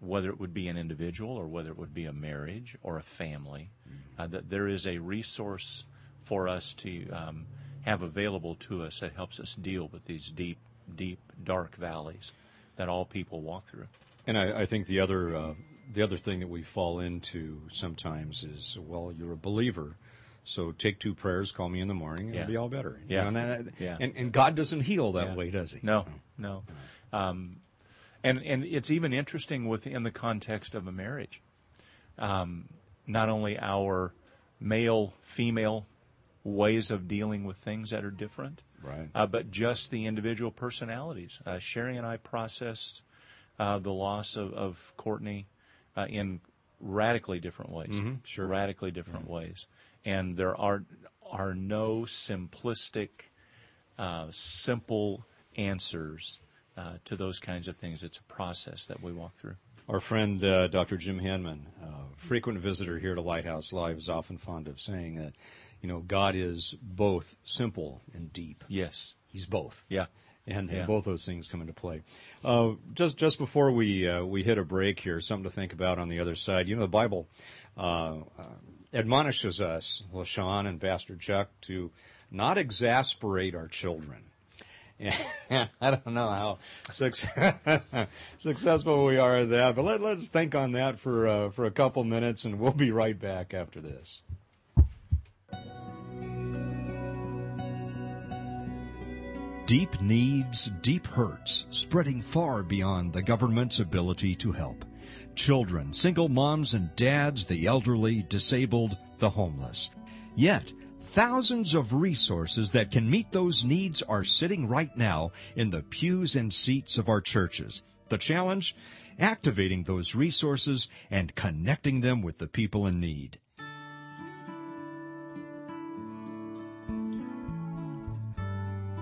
whether it would be an individual or whether it would be a marriage or a family, uh, that there is a resource for us to um, have available to us that helps us deal with these deep, deep, dark valleys that all people walk through. And I, I think the other uh, the other thing that we fall into sometimes is, well, you're a believer, so take two prayers, call me in the morning, and Yeah. it'll be all better. You Yeah. know, and, that, Yeah. and and God doesn't heal that Yeah. way, does He? No, no. Um, and and it's even interesting within the context of a marriage. Um, not only our male female ways of dealing with things that are different, Right. uh, but just the individual personalities. Uh, Sherry and I processed uh, the loss of, of Courtney uh, in radically different ways. sure. Radically different ways. And there are are no simplistic, uh, simple answers uh, to those kinds of things. It's a process that we walk through. Our friend uh, Dr. Jim Hanman, frequent visitor here to Lighthouse Live, is often fond of saying that, you know, God is both simple and deep. Yes. He's both. Yeah. and, Yeah. and both those things come into play. Uh, just just before we uh, we hit a break here, something to think about on the other side. You know, the Bible uh, uh, admonishes us, Lashonne and Pastor Chuck, to not exasperate our children. I don't know how successful we are at that, but let, us think on that for uh, for a couple minutes, and we'll be right back after this. Deep needs, deep hurts, spreading far beyond the government's ability to help. Children, single moms and dads, the elderly, disabled, the homeless. Yet, Thousands of resources that can meet those needs are sitting right now in the pews and seats of our churches. The challenge? Activating those resources and connecting them with the people in need.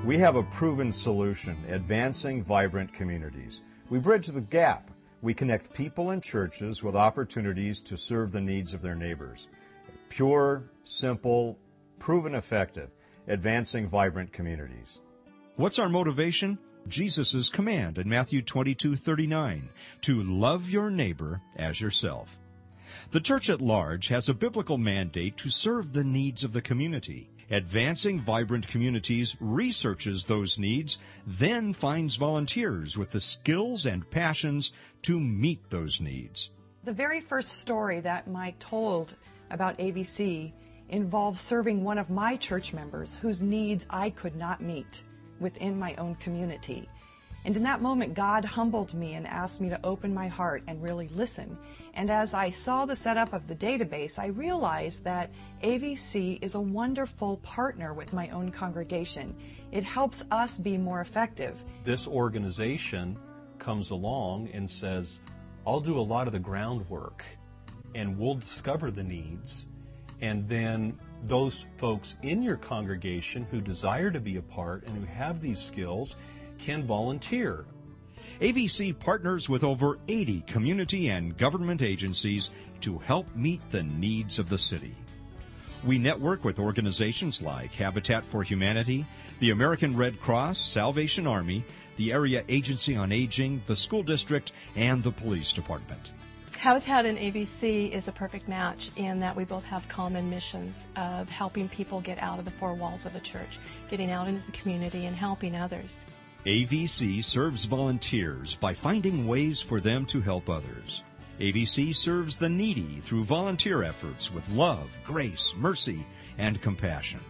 We have a proven solution, advancing vibrant communities. We bridge the gap. We connect people and churches with opportunities to serve the needs of their neighbors. Pure, simple, proven effective, advancing vibrant communities. What's our motivation? Jesus' command in Matthew 22:39 to love your neighbor as yourself. The church at large has a biblical mandate to serve the needs of the community. Advancing Vibrant Communities researches those needs, then finds volunteers with the skills and passions to meet those needs. The very first story that Mike told about AVC involved serving one of my church members whose needs I could not meet within my own community. And in that moment, God humbled me and asked me to open my heart and really listen. And as I saw the setup of the database, I realized that AVC is a wonderful partner with my own congregation. It helps us be more effective. This organization comes along and says, I'll do a lot of the groundwork and we'll discover the needs and then those folks in your congregation who desire to be a part and who have these skills can volunteer. AVC partners with over 80 community and government agencies to help meet the needs of the city. We network with organizations like Habitat for Humanity, the American Red Cross, Salvation Army, the Area Agency on Aging, the school district, and the police department. Habitat and AVC is a perfect match in that we both have common missions of helping people get out of the four walls of the church, getting out into the community and helping others. AVC serves volunteers by finding ways for them to help others. AVC serves the needy through volunteer efforts with love, grace, mercy, and compassion.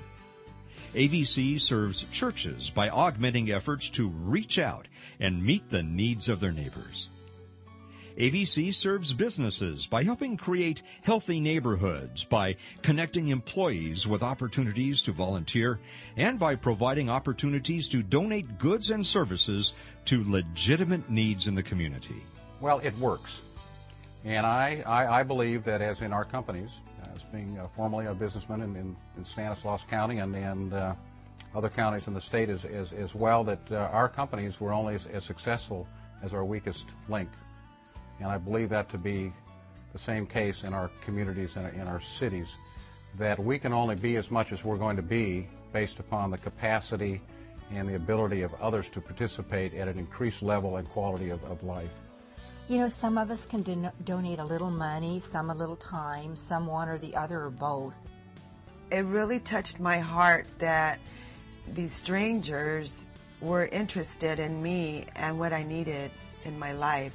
AVC serves churches by augmenting efforts to reach out and meet the needs of their neighbors. AVC serves businesses by helping create healthy neighborhoods, by connecting employees with opportunities to volunteer, and by providing opportunities to donate goods and services to legitimate needs in the community. Well, it works. And I, I, I believe that as in our companies, as being uh, formerly a businessman in, in, in, Stanislaus County and, and uh, other counties in the state as, as, as well, that uh, our companies were only as, as successful as our weakest link and I believe that to be the same case in our communities and in our cities, that we can only be as much as we're going to be based upon the capacity and the ability of others to participate at an increased level and quality of, of life. You know, some of us can do- donate a little money, some a little time, some one or the other or both. It really touched my heart that these strangers were interested in me and what I needed in my life.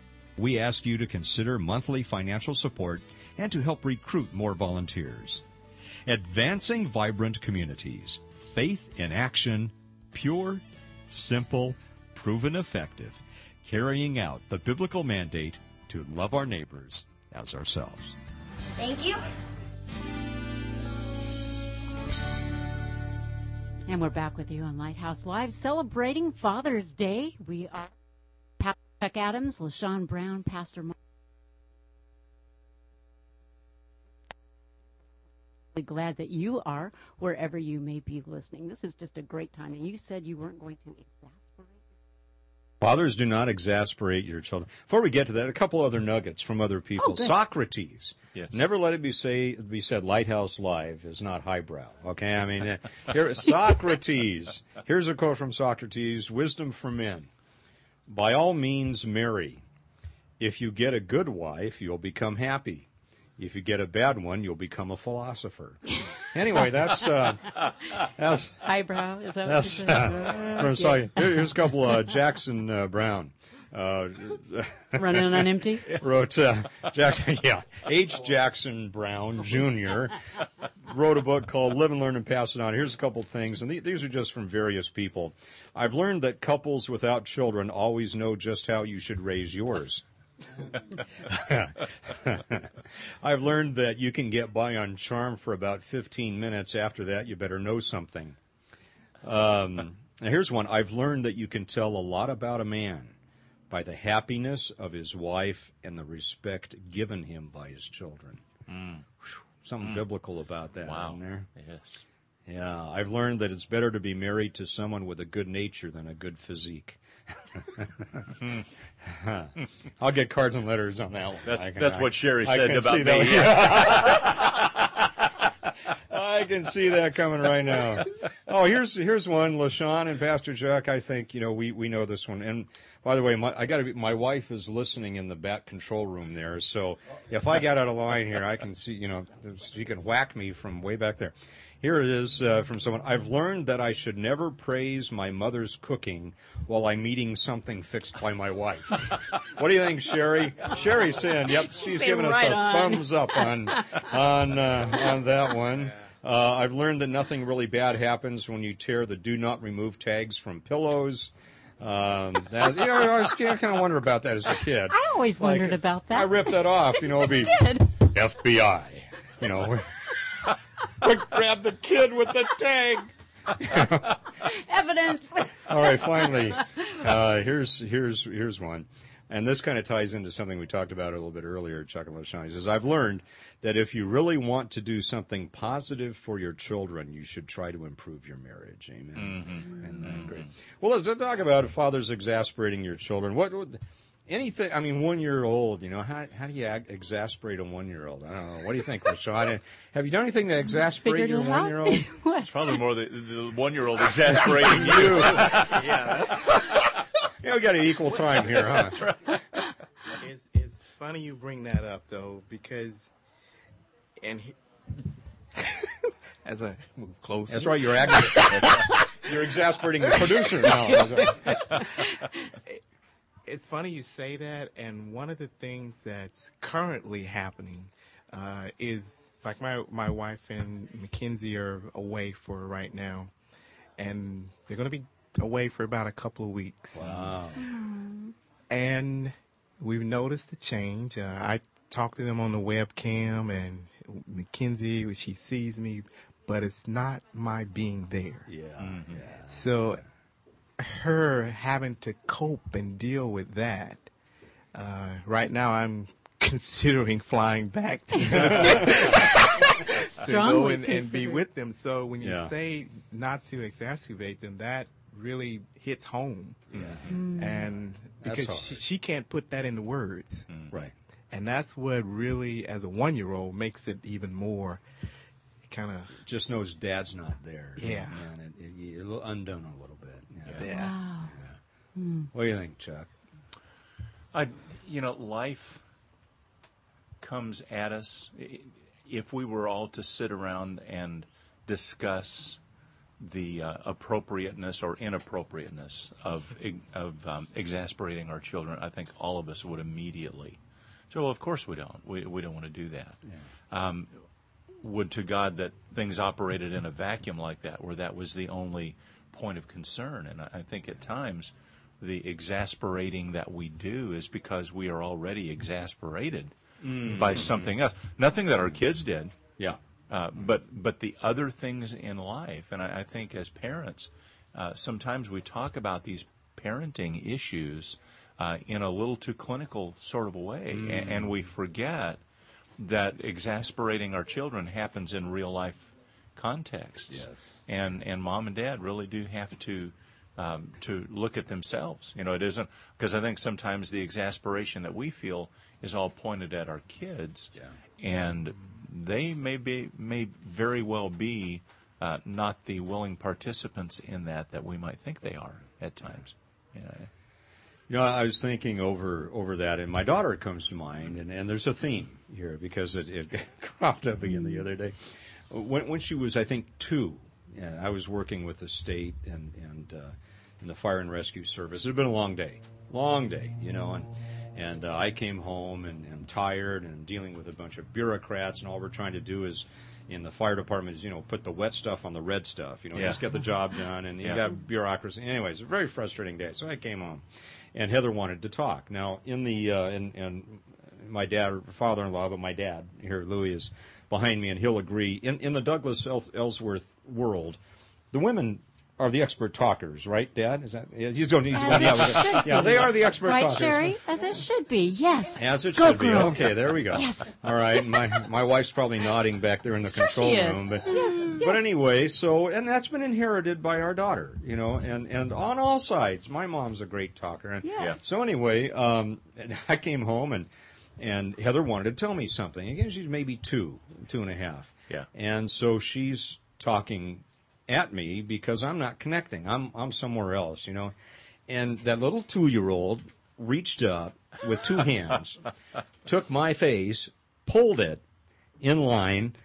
we ask you to consider monthly financial support and to help recruit more volunteers. Advancing Vibrant Communities. Faith in action, pure, simple, proven effective, carrying out the biblical mandate to love our neighbors as ourselves. Thank you. And we're back with you on Lighthouse Live celebrating Father's Day. We are Chuck Adams, Lashonne Brown, Pastor Mark. simply glad that you are wherever you may be listening. This is just a great time. And you said you weren't going to exasperate. Fathers, do not exasperate your children. Before we get to that, a couple other nuggets from other people. Oh. Socrates. Yes. Never let it be say be said. Lighthouse Live is not highbrow. Okay, I mean, here Socrates. Here's a quote from Socrates: "Wisdom for men. By all means, marry. If you get a good wife, you'll become happy. If you get a bad one, you'll become a philosopher." anyway, that's uh, that's Highbrow, is that that's what uh, from- sorry. Here- Here's a couple. Uh, Jackson uh, Brown. Uh, Running on empty? wrote uh, Jackson, yeah, H. Jackson Brown Jr. wrote a book called "Live and Learn and Pass It On." Here's a couple of things, and th- these are just from various people. I've learned that couples without children always know just how you should raise yours. I've learned that you can get by on charm for about 15 minutes. After that, you better know something. Um, now here's one. I've learned that you can tell a lot about a man by the happiness of his wife and the respect given him by his children. Whew, Something Mm. biblical about that, Wow. there? Yes. Yeah, I've learned that it's better to be married to someone with a good nature than a good physique. I'll get cards and letters on that one. That's- can- that's I- what Sherry said about me. that. I can see that coming right now. Oh, here's here's one, Lashonne and Pastor Jack. I think you know we, we know this one. And by the way, my, I got to be. My wife is listening in the back control room there, so if I got out of line here, I can see. You know, she can whack me from way back there. Here it is uh, from someone. I've learned that I should never praise my mother's cooking while I'm eating something fixed by my wife. what do you think, Sherry? Sherry's saying, "Yep, she's giving right us a on. thumbs up on on uh, on that one." Uh, I've learned that nothing really bad happens when you tear the "Do Not Remove" tags from pillows. Um, that, you know, I was kind of wonder about that as a kid. I always wondered about that. I ripped that off. You know, it'd be did. FBI. You know, quick grab the kid with the tag. Evidence. All right, finally, uh, here's here's here's one, and this kind of ties into something we talked about a little bit earlier. Chuck and Lashonne He says, "I've learned that if you really want to do something positive for your children, you should try to improve your marriage." Amen. Mm-hmm. And then mm-hmm. great. Well, let's talk about fathers exasperating your children. What? what Anything, I mean, one year old, you know, how, how do you ag- exasperate a one year old? I don't know. What do you think, Lashonne? Have you done anything to exasperate Figured your one year old? It's probably more the, the one year old exasperating you. yeah, Yeah, we got an equal time here, huh? That's right. It's it's funny you bring that up though because, and he, as I move closer, That's right. You're ag- you're exasperating the producer now. it's funny you say that, and one of the things that's currently happening uh, is like my my wife and Mackenzie are away for right now, and they're going to be away for about a couple of weeks. Wow. And we've noticed a change. Uh, I talk to them on the webcam, and Mackenzie, she sees me, but it's not my being there. Yeah. yeah. So her having to cope and deal with that. Uh, right now, I'm considering flying back to to go and, and be with them. So when you Yeah. say not to exacerbate them, that really hits home. Mm. And because she, she can't put that into words. Right. And that's what really, as a one year old, makes it even more kind of. Just knows dad's not there. Yeah. And it, it, you're a little undone a little bit. you know. Yeah. Wow. Hmm. What do you think, Chuck? I, you know, life comes at us. If we were all to sit around and discuss the uh, appropriateness or inappropriateness of of um, exasperating our children, I think all of us would immediately. So, well, of course we don't. We we don't want to do that. Um, would to God that things operated in a vacuum like that, where that was the only point of concern. And I, I think at times the exasperating that we do is because we are already exasperated by something else. Nothing that our kids did. Yeah. Uh, but but the other things in life, and I, I think as parents, uh, sometimes we talk about these parenting issues uh, in a little too clinical sort of a way, a- and we forget that exasperating our children happens in real life contexts. Yes. And and mom and dad really do have to um, to look at themselves. You know, it isn't because I think sometimes the exasperation that we feel is all pointed at our kids, Yeah. and they may be may very well be uh, not the willing participants in that that we might think they are at times. Yeah. You know, I was thinking over over that, and my daughter comes to mind, and, and there's a theme here because it, it cropped up again the other day. When, when she was, I think, two, and I was working with the state and and uh, in the fire and rescue service. It had been a long day, long day, you know, and and uh, I came home and, and tired and dealing with a bunch of bureaucrats, and all we're trying to do is in the fire department is you know put the wet stuff on the red stuff, you know, Yeah. just get the job done, and you Yeah. got bureaucracy. Anyways, a very frustrating day. So I came home, and Heather wanted to talk. Now in the uh, and and my dad, father-in-law, but my dad here, Louis, is behind me, and he'll agree. In in the Douglas Ellsworth world, the women are the expert talkers, right, Dad? Is that yeah, he's going? He's As going it yeah, should yeah, they are the expert right, talkers. Sherry? As it should be. Yes. As it Go should be. Okay, there we go. Yes. All right. My my wife's probably nodding back there in the Sure control she is. room, but Yes, but anyway, so and that's been inherited by our daughter, you know, and and on all sides. My mom's a great talker, and Yes. Yeah. so anyway, um, and I came home and and Heather wanted to tell me something. Again, she's maybe two, two and a half. Yeah. And so she's talking at me because I'm not connecting. I'm I'm somewhere else, you know. And that little two year old reached up with two hands, took my face, pulled it in line,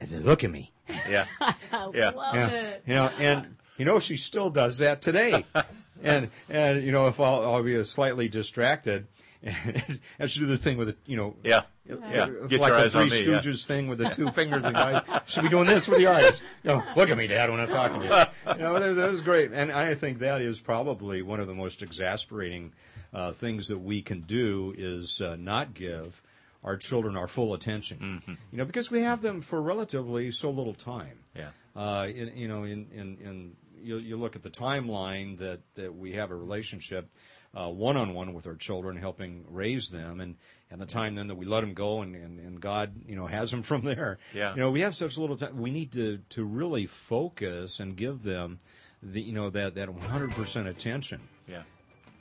and said, "Look at me." Yeah. I Yeah. love Yeah. it. You know, and you know she still does that today. and and you know if I'll, I'll be slightly distracted, and she'll do the thing with it, you know. Yeah. Yeah. It's Get like your the eyes Three on me, yeah. Stooges thing with the two fingers and guys should be doing this with the eyes. You know, look at me, Dad, when I'm talking to you. You know, that, that was great, and I think that is probably one of the most exasperating uh, things that we can do is uh, not give our children our full attention. You know, because we have them for relatively so little time. Yeah. Uh, in, you know, in, in, in you, you look at the timeline that, that we have a relationship one on one with our children, helping raise them, and, and the time then that we let them go and, and, and God, you know, has them from there. Yeah. You know, we have such little time. We need to, to really focus and give them the, you know, that, that 100% attention. Yeah.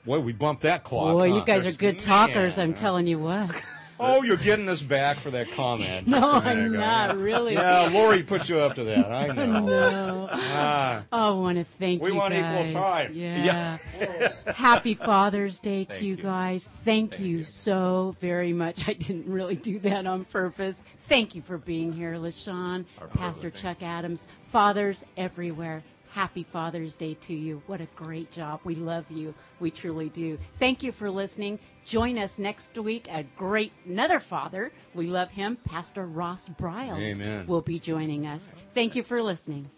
Boy, we bumped that clock. Boy, huh? you guys are good talkers, Man. I'm telling you what. Oh, you're getting us back for that comment. No, just a minute I'm ago. not, really. Yeah, Lori put you up to that. I know. No. Ah. I want to thank We you want equal time. Yeah. Happy Father's Day to you, you. guys. Thank, you, so very much. I didn't really do that on purpose. Thank you for being here, Lashonne, Our Pastor. Chuck Adams, fathers everywhere. Happy Father's Day to you. What a great job. We love you. We truly do. Thank you for listening. Join us next week. A great another father. We love him. Pastor Ross Briles Amen. will be joining us. Thank you for listening.